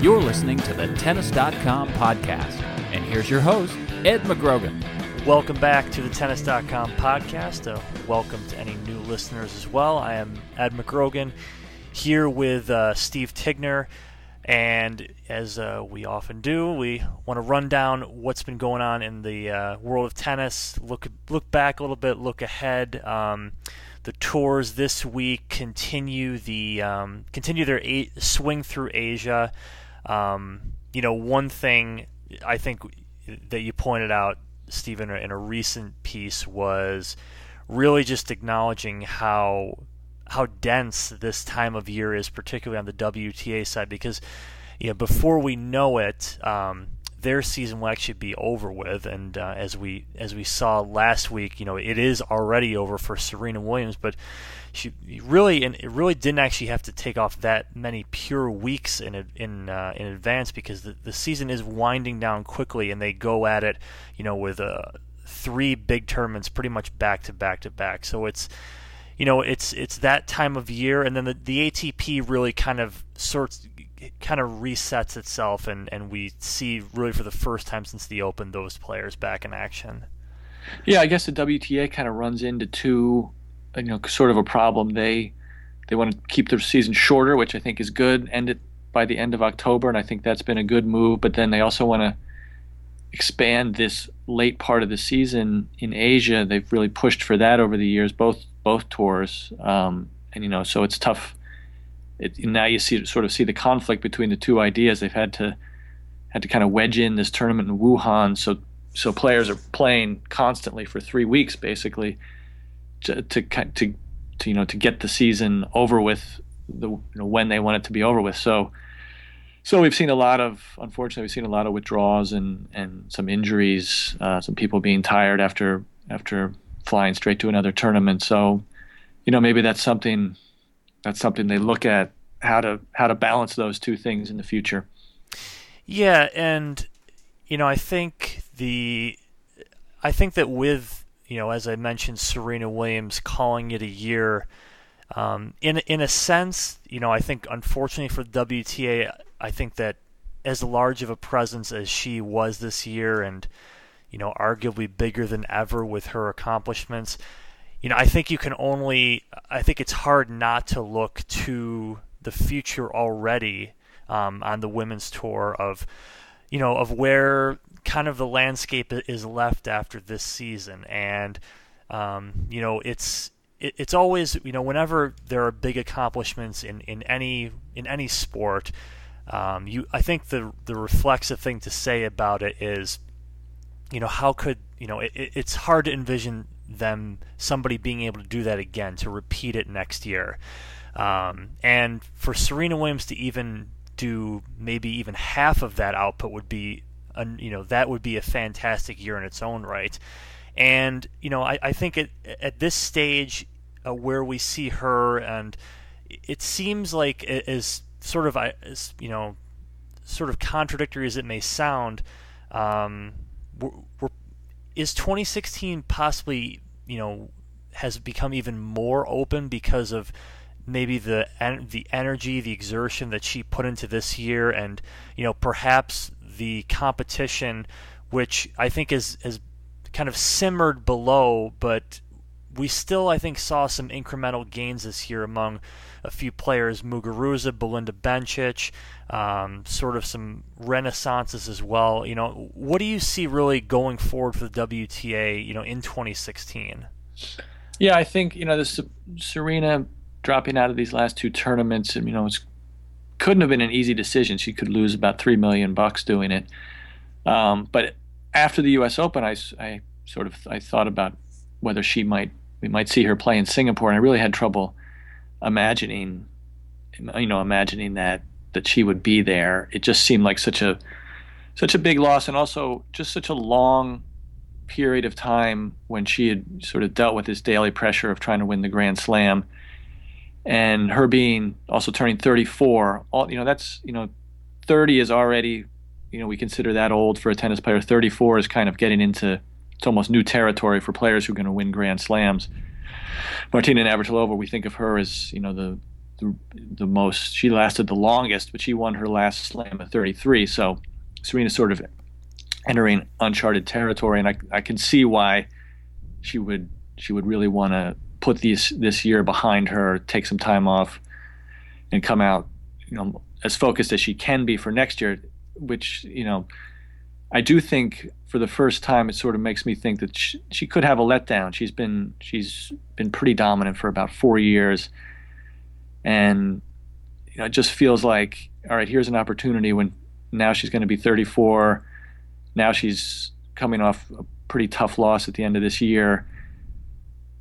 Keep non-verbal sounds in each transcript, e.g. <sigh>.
You're listening to the Tennis.com podcast. And here's your host, Ed McGrogan. Welcome back to the Tennis.com podcast. Uh, welcome to any new listeners as well. I am Ed McGrogan here with uh, Steve Tignor. And as uh, we often do, we want to run down what's been going on in the uh, world of tennis, look look back a little bit, look ahead. Um, the tours this week continue the um, continue their a- swing through Asia. Um, you know, one thing I think that you pointed out, Stephen, in a recent piece was really just acknowledging how how dense this time of year is, particularly on the WTA side, because you know before we know it, um, their season will actually be over with. And uh, as we as we saw last week, you know it is already over for Serena Williams, but she really and it really didn't actually have to take off that many pure weeks in in uh, in advance because the, the season is winding down quickly, and they go at it, you know, with uh, three big tournaments pretty much back to back to back. So it's you know it's it's that time of year, and then the, the ATP really kind of sorts kind of resets itself, and and we see really for the first time since the Open those players back in action. Yeah, I guess the WTA kind of runs into two, you know, sort of a problem. They they want to keep their season shorter, which I think is good. End it by the end of October, and I think that's been a good move. But then they also want to expand this late part of the season in Asia. They've really pushed for that over the years, both both tours, um, and you know, so it's tough. It, now you see sort of see the conflict between the two ideas. They've had to had to kind of wedge in this tournament in Wuhan, so so players are playing constantly for three weeks, basically, to to to, to you know to get the season over with the you know, when they want it to be over with. So so we've seen a lot of unfortunately we've seen a lot of withdrawals and and some injuries, uh, some people being tired after after flying straight to another tournament. So you know maybe that's something that's something they look at how to how to balance those two things in the future. Yeah, and you know I think the I think that with you know as I mentioned Serena Williams calling it a year. Um, in in a sense, you know, I think unfortunately for the WTA, I think that as large of a presence as she was this year, and you know, arguably bigger than ever with her accomplishments, you know, I think you can only, I think it's hard not to look to the future already um, on the women's tour of, you know, of where kind of the landscape is left after this season, and um, you know, it's it's always you know whenever there are big accomplishments in, in any in any sport, um, you I think the the reflexive thing to say about it is, you know, how could you know it, it's hard to envision them somebody being able to do that again to repeat it next year, um, and for Serena Williams to even do maybe even half of that output would be, a, you know, that would be a fantastic year in its own right. And you know, I, I think at at this stage uh, where we see her, and it seems like as sort of as you know, sort of contradictory as it may sound, um, we're, we're, is 2016 possibly you know has become even more open because of maybe the the energy, the exertion that she put into this year, and you know perhaps the competition, which I think is is kind of simmered below, but we still, I think, saw some incremental gains this year among a few players Muguruza, Belinda Bencic, um, sort of some renaissances as well. You know, what do you see really going forward for the WTA, you know, in 2016? Yeah, I think, you know, this Serena dropping out of these last two tournaments, and, you know, it's couldn't have been an easy decision. She could lose about three million bucks doing it. Um, but after the U.S. Open, I, I sort of I thought about whether she might we might see her play in Singapore, and I really had trouble imagining, you know, imagining that that she would be there. It just seemed like such a such a big loss, and also just such a long period of time when she had sort of dealt with this daily pressure of trying to win the Grand Slam, and her being also turning 34. All you know, that's you know, 30 is already, you know, we consider that old for a tennis player. 34 is kind of getting into it's almost new territory for players who are going to win Grand Slams. Martina Navratilova, we think of her as you know the, the, the most. She lasted the longest, but she won her last Slam at 33. So Serena's sort of entering uncharted territory, and I I can see why she would she would really want to put these this year behind her, take some time off, and come out you know as focused as she can be for next year. Which you know I do think for the first time it sort of makes me think that she, she, could have a letdown. She's been she's been pretty dominant for about four years, and you know it just feels like all right. Here's an opportunity when now she's going to be 34. Now she's coming off a pretty tough loss at the end of this year.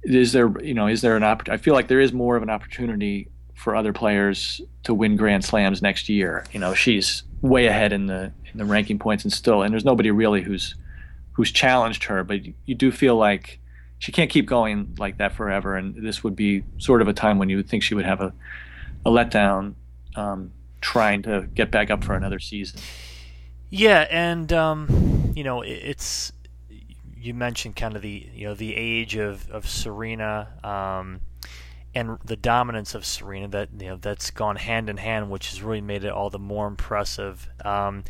Is there you know is there an opp- I feel like there is more of an opportunity for other players to win Grand Slams next year. You know she's way ahead in the the ranking points and still and there's nobody really who's who's challenged her but you do feel like she can't keep going like that forever. And this would be sort of a time when you would think she would have a, a letdown um, trying to get back up for another season. Yeah and um, you know it's you mentioned kind of the you know the age of, of Serena um, and the dominance of Serena that you know that's gone hand in hand, which has really made it all the more impressive. Um,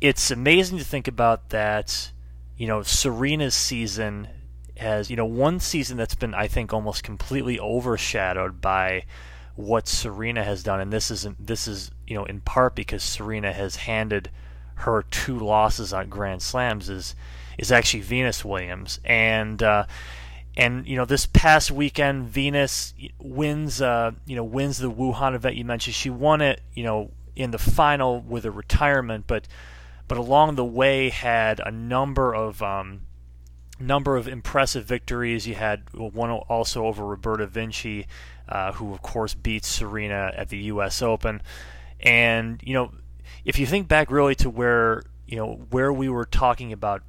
it's amazing to think about that. You know, Serena's season has you know one season that's been I think almost completely overshadowed by what Serena has done, and this isn't this is you know in part because Serena has handed her two losses on Grand Slams is is actually Venus Williams and. Uh, and you know, this past weekend, Venus wins. Uh, you know, wins the Wuhan event you mentioned. She won it. You know, in the final with a retirement, but but along the way had a number of um, number of impressive victories. You had one also over Roberta Vinci, uh, who of course beat Serena at the U.S. Open. And you know, if you think back really to where you know where we were talking about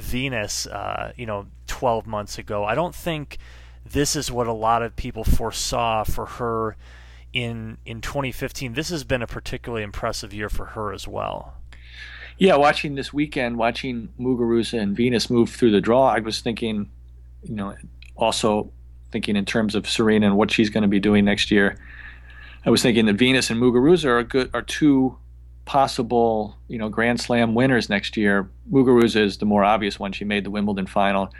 Venus, uh, you know, 12 months ago. I don't think this is what a lot of people foresaw for her in in 2015. This has been a particularly impressive year for her as well. Yeah, watching this weekend, watching Muguruza and Venus move through the draw, I was thinking, you know, also thinking in terms of Serena and what she's going to be doing next year. I was thinking that Venus and Muguruza are good are two possible, you know, Grand Slam winners next year. Muguruza is the more obvious one. She made the Wimbledon final,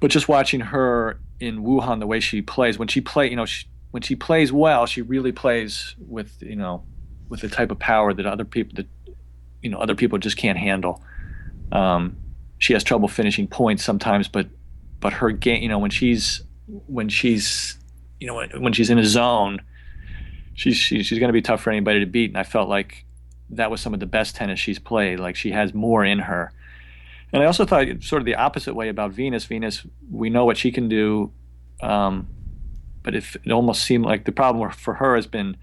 but just watching her in Wuhan, the way she plays, when she play, you know, she, when she plays well, she really plays with, you know, with the type of power that other people that, you know, other people just can't handle. Um, she has trouble finishing points sometimes, but but her game, you know, when she's when she's you know when, when she's in a zone, she's she's, she's going to be tough for anybody to beat. And I felt like that was some of the best tennis she's played. Like she has more in her. And I also thought sort of the opposite way about Venus. Venus, we know what she can do, um, but if it almost seemed like the problem for her has been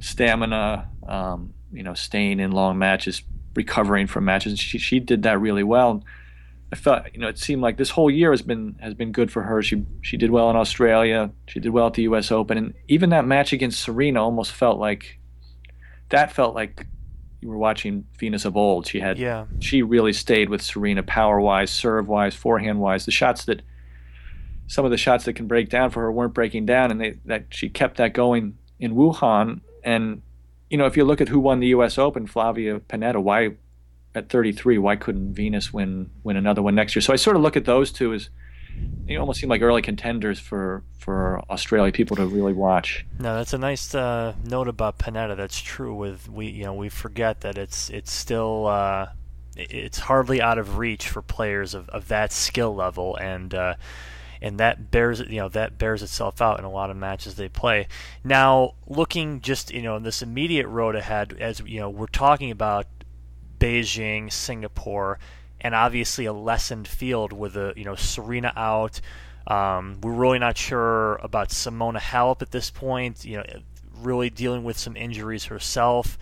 stamina, um, you know, staying in long matches, recovering from matches. She she did that really well. I felt you know it seemed like this whole year has been has been good for her. She she did well in Australia. She did well at the U.S. Open, and even that match against Serena almost felt like that felt like you were watching Venus of old. She had yeah. she really stayed with Serena power wise, serve wise, forehand wise. The shots that some of the shots that can break down for her weren't breaking down, and they, that she kept that going in Wuhan. And you know, if you look at who won the U.S. Open, Flavia Pennetta, why at 33, why couldn't Venus win win another one next year? So I sort of look at those two as they almost seem like early contenders for for Australia people to really watch. No, that's a nice uh, note about Pennetta. That's true. With we, you know, we forget that it's it's still uh, it's hardly out of reach for players of, of that skill level, and uh, and that bears you know that bears itself out in a lot of matches they play. Now, looking just you know in this immediate road ahead, as you know, we're talking about Beijing, Singapore, and obviously a lessened field with a you know Serena out. Um, we're really not sure about Simona Halep at this point. You know, really dealing with some injuries herself.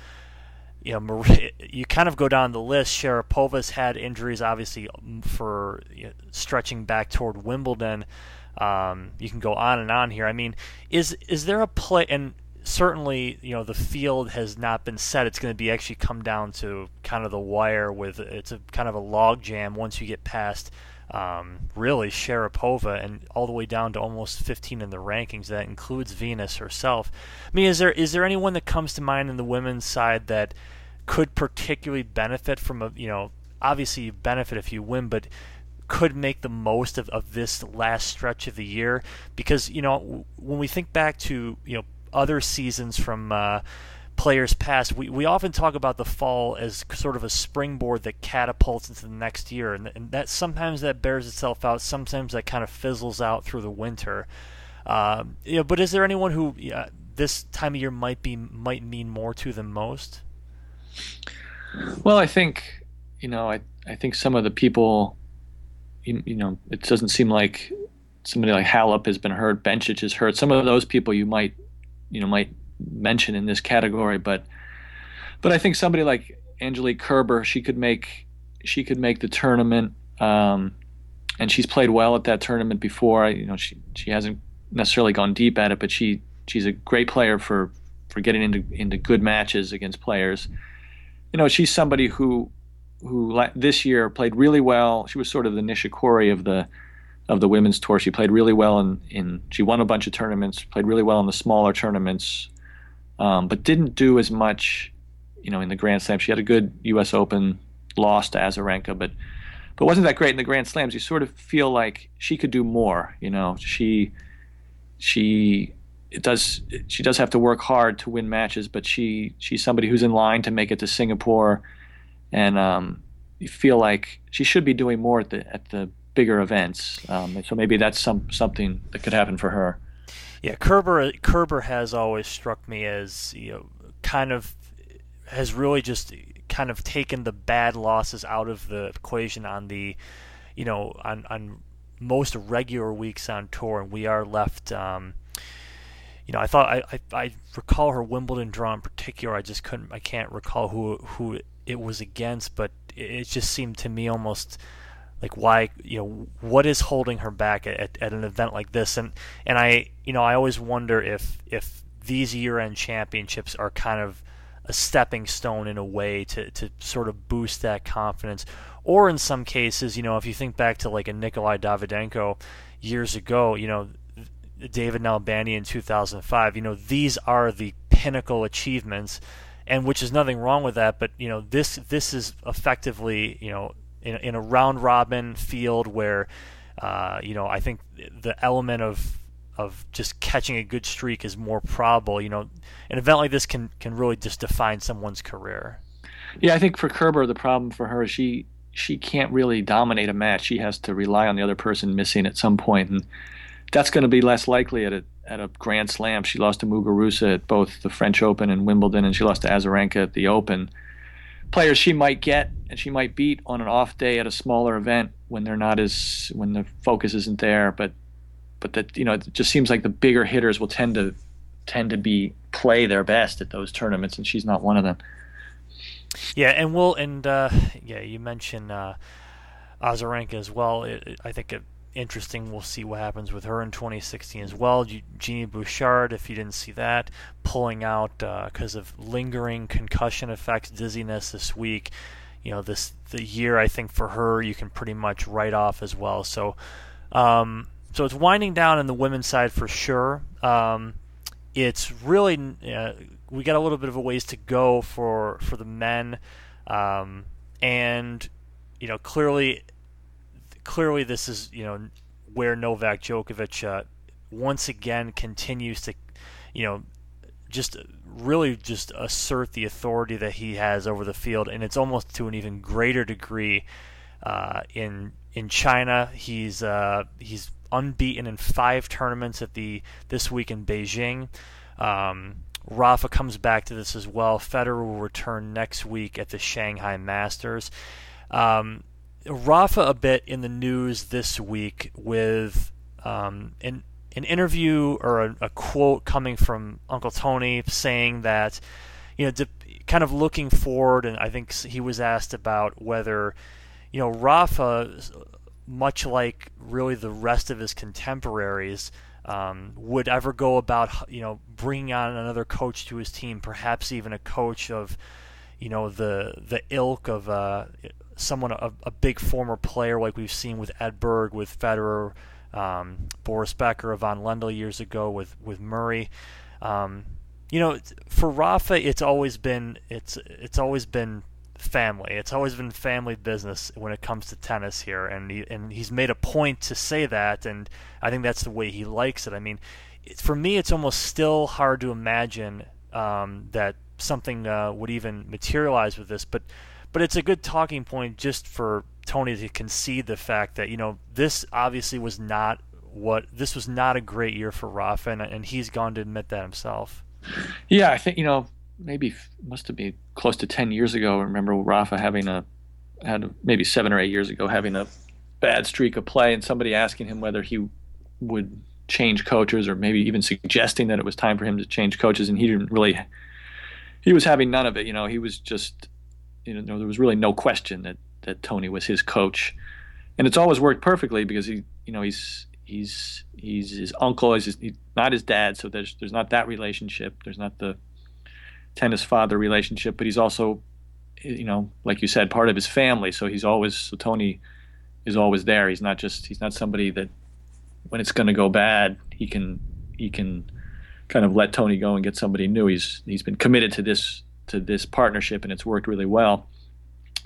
You know, Marie, <laughs> you kind of go down the list. Sharapova's had injuries, obviously, for you know, stretching back toward Wimbledon. Um, you can go on and on here. I mean, is is there a play? And certainly, you know, the field has not been set. It's going to be actually come down to kind of the wire with it's a kind of a log jam once you get past um, really Sharapova and all the way down to almost 15 in the rankings. That includes Venus herself. I mean, is there is there anyone that comes to mind in the women's side that could particularly benefit from a you know obviously you benefit if you win, but could make the most of, of this last stretch of the year because you know when we think back to you know other seasons from uh, players past, we, we often talk about the fall as sort of a springboard that catapults into the next year, and, and that sometimes that bears itself out, sometimes that kind of fizzles out through the winter. Um, but is there anyone who yeah, this time of year might be might mean more to than most? Well, I think you know, I I think some of the people, you, you know, it doesn't seem like somebody like Halep has been hurt, Bencic is hurt. Some of those people you might you know might mention in this category, but but I think somebody like Angelique Kerber, she could make she could make the tournament, um, and she's played well at that tournament before. You know, she she hasn't necessarily gone deep at it, but she she's a great player for for getting into into good matches against players. You know, she's somebody who who this year played really well. She was sort of the Nishikori of the of the women's tour. She played really well in, in she won a bunch of tournaments, played really well in the smaller tournaments, um, but didn't do as much, you know, in the Grand Slam. She had a good U.S. Open, lost to Azarenka, but but wasn't that great in the Grand Slams. You sort of feel like she could do more. You know, she she it does she does have to work hard to win matches, but she she's somebody who's in line to make it to Singapore, and um, you feel like she should be doing more at the at the bigger events. Um, so maybe that's some something that could happen for her. Yeah, Kerber Kerber has always struck me as you know kind of has really just kind of taken the bad losses out of the equation on the you know on on most regular weeks on tour, and we are left. Um, you know, I thought I, I, I recall her Wimbledon draw in particular. I just couldn't. I can't recall who who it was against, but it just seemed to me almost like why you know what is holding her back at, at an event like this? And and I you know I always wonder if if these year-end championships are kind of a stepping stone in a way to, to sort of boost that confidence. Or in some cases you know if you think back to like a Nikolai Davydenko years ago you know David Nalbandian in 2005 you know these are the pinnacle achievements and which is nothing wrong with that but you know this this is effectively you know in, in a round robin field where uh, you know I think the element of of just catching a good streak is more probable. You know, an event like this can can really just define someone's career. Yeah, I think for Kerber the problem for her is she she can't really dominate a match. She has to rely on the other person missing at some point, and that's going to be less likely at a at a Grand Slam. She lost to Muguruza at both the French Open and Wimbledon, and she lost to Azarenka at the Open players she might get and she might beat on an off day at a smaller event when they're not as when the focus isn't there but but that you know it just seems like the bigger hitters will tend to tend to be play their best at those tournaments and she's not one of them. Yeah and we'll and uh, yeah you mentioned uh, Azarenka as well. It, it, I think it interesting. We'll see what happens with her in 2016 as well. Genie Bouchard, if you didn't see that, pulling out because uh, of lingering concussion effects, dizziness this week. You know, this the year I think for her you can pretty much write off as well. So, um, so it's winding down in the women's side for sure. Um, it's really uh, we got a little bit of a ways to go for for the men, um, and you know clearly clearly this is you know where Novak Djokovic uh, once again continues to you know just really just assert the authority that he has over the field, and it's almost to an even greater degree uh, in in China. He's uh, he's unbeaten in five tournaments at the this week in Beijing. Um, Rafa comes back to this as well. Federer will return next week at the Shanghai Masters. Um, Rafa a bit in the news this week with um, an an interview or a, a, quote coming from Uncle Tony saying that you know kind of looking forward, and I think he was asked about whether you know Rafa, much like really the rest of his contemporaries um, would ever go about you know bringing on another coach to his team, perhaps even a coach of you know the the ilk of uh, someone a, a, big former player like we've seen with Edberg, with Federer, um, Boris Becker, Ivan Lendl years ago with with Murray. Um, you know, for Rafa, it's always been it's it's always been family. It's always been family business when it comes to tennis here, and he, and he's made a point to say that, and I think that's the way he likes it. I mean, for me, it's almost still hard to imagine um, that something uh, would even materialize with this, but but it's a good talking point just for Tony to concede the fact that you know this obviously was not what this was not a great year for Rafa, and, and he's gone to admit that himself. Yeah, I think you know maybe must have been close to 10 years ago. I remember Rafa having a had maybe seven or eight years ago having a bad streak of play, and somebody asking him whether he would change coaches or maybe even suggesting that it was time for him to change coaches, and he didn't really. He was having none of it. You know, he was just, you know, there was really no question that that Tony was his coach, and it's always worked perfectly because he, you know, he's he's he's his uncle, he's, his, he's not his dad, so there's there's not that relationship. There's not the tennis father relationship, but he's also, you know, like you said, part of his family. So he's always so Tony is always there. He's not just he's not somebody that when it's going to go bad, he can he can kind of let Tony go and get somebody new. He's he's been committed to this to this partnership, and it's worked really well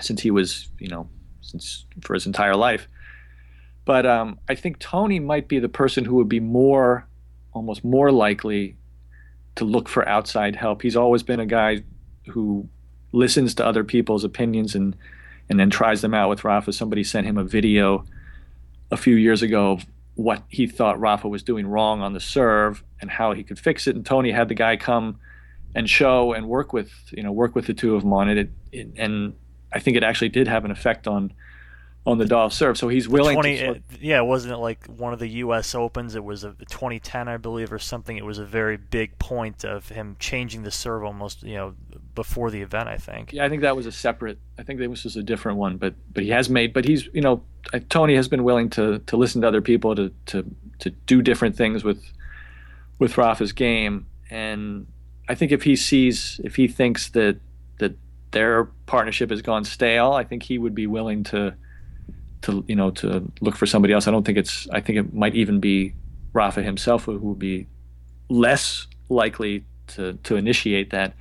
since he was you know since for his entire life. But um, I think Tony might be the person who would be more, almost more likely to look for outside help. He's always been a guy who listens to other people's opinions and and then tries them out with Rafa. Somebody sent him a video a few years ago of what he thought Rafa was doing wrong on the serve and how he could fix it. And Tony had the guy come and show and work with you know work with the two of them on it. it, it and I think it actually did have an effect on on the Dolph serve. So he's willing 20, to. yeah, wasn't it like one of the U.S. Opens? It was a 2010, I believe, or something. It was a very big point of him changing the serve almost, you know, before the event. I think. Yeah, I think that was a separate. I think this was a different one, but but he has made. But he's you know Tony has been willing to to listen to other people to to to do different things with with Rafa's game, and I think if he sees if he thinks that that their partnership has gone stale, I think he would be willing to to you know to look for somebody else. I don't think it's. I think it might even be Rafa himself who would be less likely to to initiate that.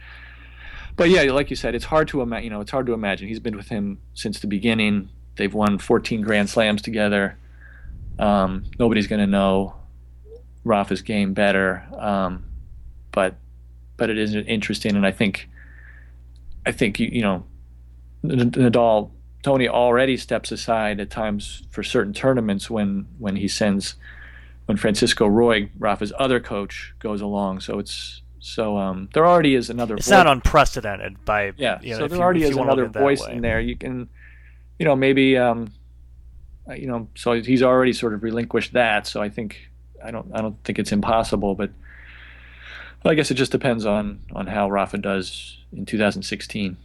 But yeah, like you said, it's hard to imagine. You know, it's hard to imagine. He's been with him since the beginning. They've won 14 Grand Slams together. Um, nobody's going to know Rafa's game better, um, but but it is interesting, and I think I think you, you know Nadal Tony already steps aside at times for certain tournaments when when he sends when Francisco Roig Rafa's other coach, goes along. So it's so um, there already is another. It's voice. not unprecedented by yeah. You know, so there you, already is another voice in there. You can, you know, maybe um, you know, so he's already sort of relinquished that. So I think I don't I don't think it's impossible, but I guess it just depends on on how Rafa does in 2016.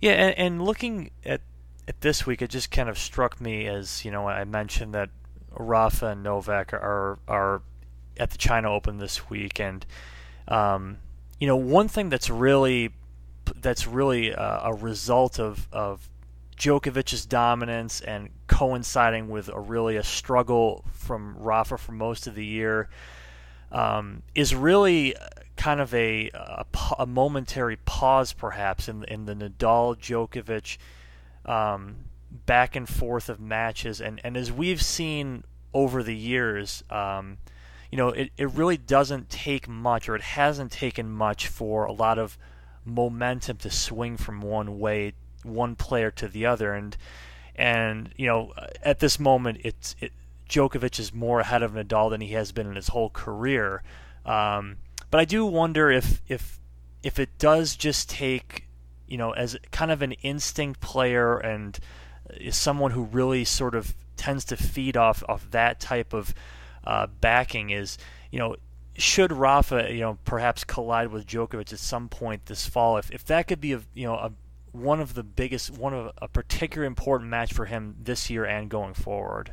Yeah, and, and looking at at this week, it just kind of struck me as you know I mentioned that Rafa and Novak are are at the China Open this week, and um, you know one thing that's really that's really a result of of Djokovic's dominance and coinciding with a really a struggle from Rafa for most of the year um, is really kind of a, a, a, momentary pause, perhaps, in, in the Nadal Djokovic um, back and forth of matches. And, and as we've seen over the years, um, you know, it, it really doesn't take much, or it hasn't taken much for a lot of momentum to swing from one way, one player to the other. And And you know, at this moment, it's it, Djokovic is more ahead of Nadal than he has been in his whole career. Um, but I do wonder if if if it does just take you know as kind of an instinct player and is someone who really sort of tends to feed off off that type of uh, backing is you know should Rafa you know perhaps collide with Djokovic at some point this fall if if that could be a you know a one of the biggest, one of a particular important match for him this year and going forward.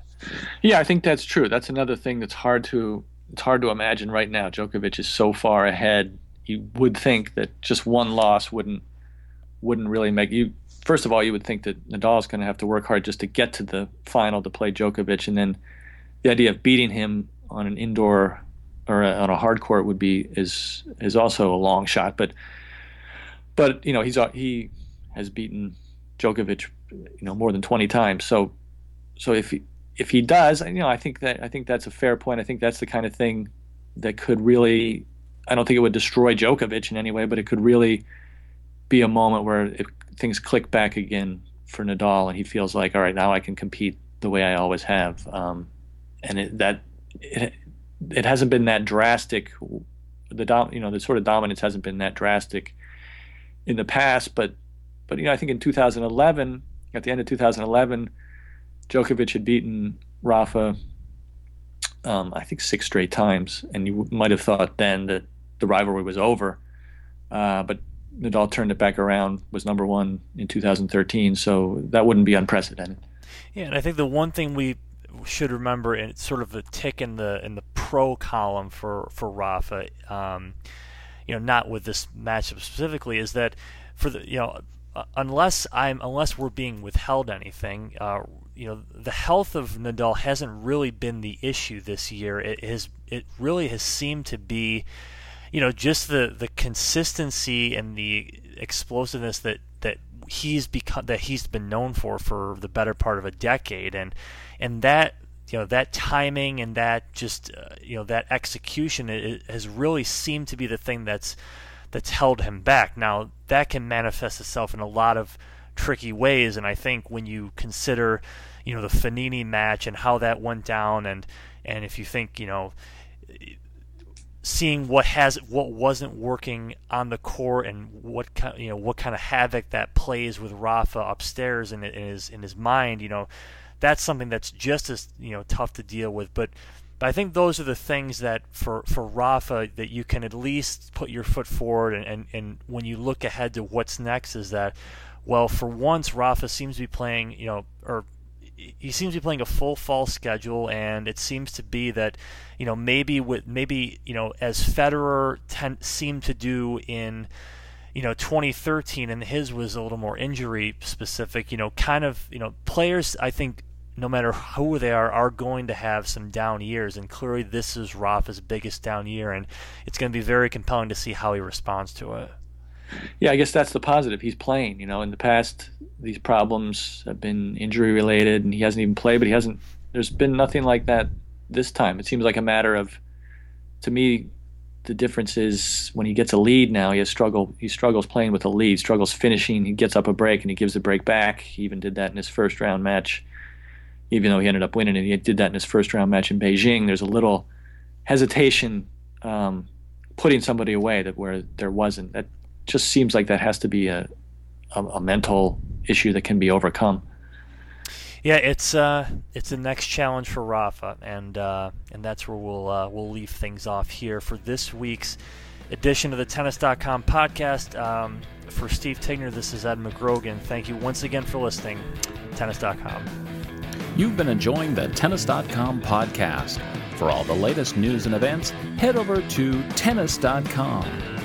Yeah, I think that's true. That's another thing that's hard to it's hard to imagine right now. Djokovic is so far ahead. You would think that just one loss wouldn't wouldn't really make you. First of all, you would think that Nadal is going to have to work hard just to get to the final to play Djokovic, and then the idea of beating him on an indoor or a, on a hard court would be is is also a long shot. But but you know he's he has beaten Djokovic, you know, more than 20 times. So, so if he, if he does, you know, I think that I think that's a fair point. I think that's the kind of thing that could really, I don't think it would destroy Djokovic in any way, but it could really be a moment where it, things click back again for Nadal, and he feels like, all right, now I can compete the way I always have. Um, and it, that it, it hasn't been that drastic. The dom, you know, the sort of dominance hasn't been that drastic in the past, but but you know, I think in 2011, at the end of 2011, Djokovic had beaten Rafa, um, I think six straight times, and you might have thought then that the rivalry was over. Uh, but Nadal turned it back around, was number one in 2013, so that wouldn't be unprecedented. Yeah, and I think the one thing we should remember, and it's sort of a tick in the in the pro column for for Rafa, um, you know, not with this matchup specifically, is that for the you know unless I'm unless we're being withheld anything, uh, you know, the health of Nadal hasn't really been the issue this year. It has it really has seemed to be, you know, just the the consistency and the explosiveness that that he's become that he's been known for for the better part of a decade, and and that you know that timing and that just uh, you know that execution it, it has really seemed to be the thing that's that's held him back. Now, that can manifest itself in a lot of tricky ways, and I think when you consider, you know, the Fognini match and how that went down, and and if you think, you know, seeing what has what wasn't working on the court and what kind you know what kind of havoc that plays with Rafa upstairs in, in his in his mind, you know, that's something that's just as you know tough to deal with, but but I think those are the things that for, for Rafa that you can at least put your foot forward and, and, and when you look ahead to what's next is that well for once Rafa seems to be playing you know or he seems to be playing a full fall schedule and it seems to be that you know maybe with maybe you know as Federer ten, seemed to do in you know 2013 and his was a little more injury specific you know kind of you know players I think no matter who they are, are going to have some down years. And clearly, this is Rafa's biggest down year, and it's going to be very compelling to see how he responds to it. Yeah, I guess that's the positive. He's playing. You know, in the past, these problems have been injury related, and he hasn't even played. But he hasn't. There's been nothing like that this time. It seems like a matter of, to me, the difference is when he gets a lead now, he has struggle. He struggles playing with a lead, struggles finishing. He gets up a break and he gives the break back. He even did that in his first round match even though he ended up winning it. He did that in his first round match in Beijing. There's a little hesitation um, putting somebody away that where there wasn't. That just seems like that has to be a, a, a mental issue that can be overcome. Yeah, it's uh, it's the next challenge for Rafa, and uh, and that's where we'll uh, we'll leave things off here for this week's edition of the Tennis.com podcast. Um, for Steve Tignor, this is Ed McGrogan. Thank you once again for listening. Tennis.com. You've been enjoying the Tennis.com podcast. For all the latest news and events, head over to Tennis.com.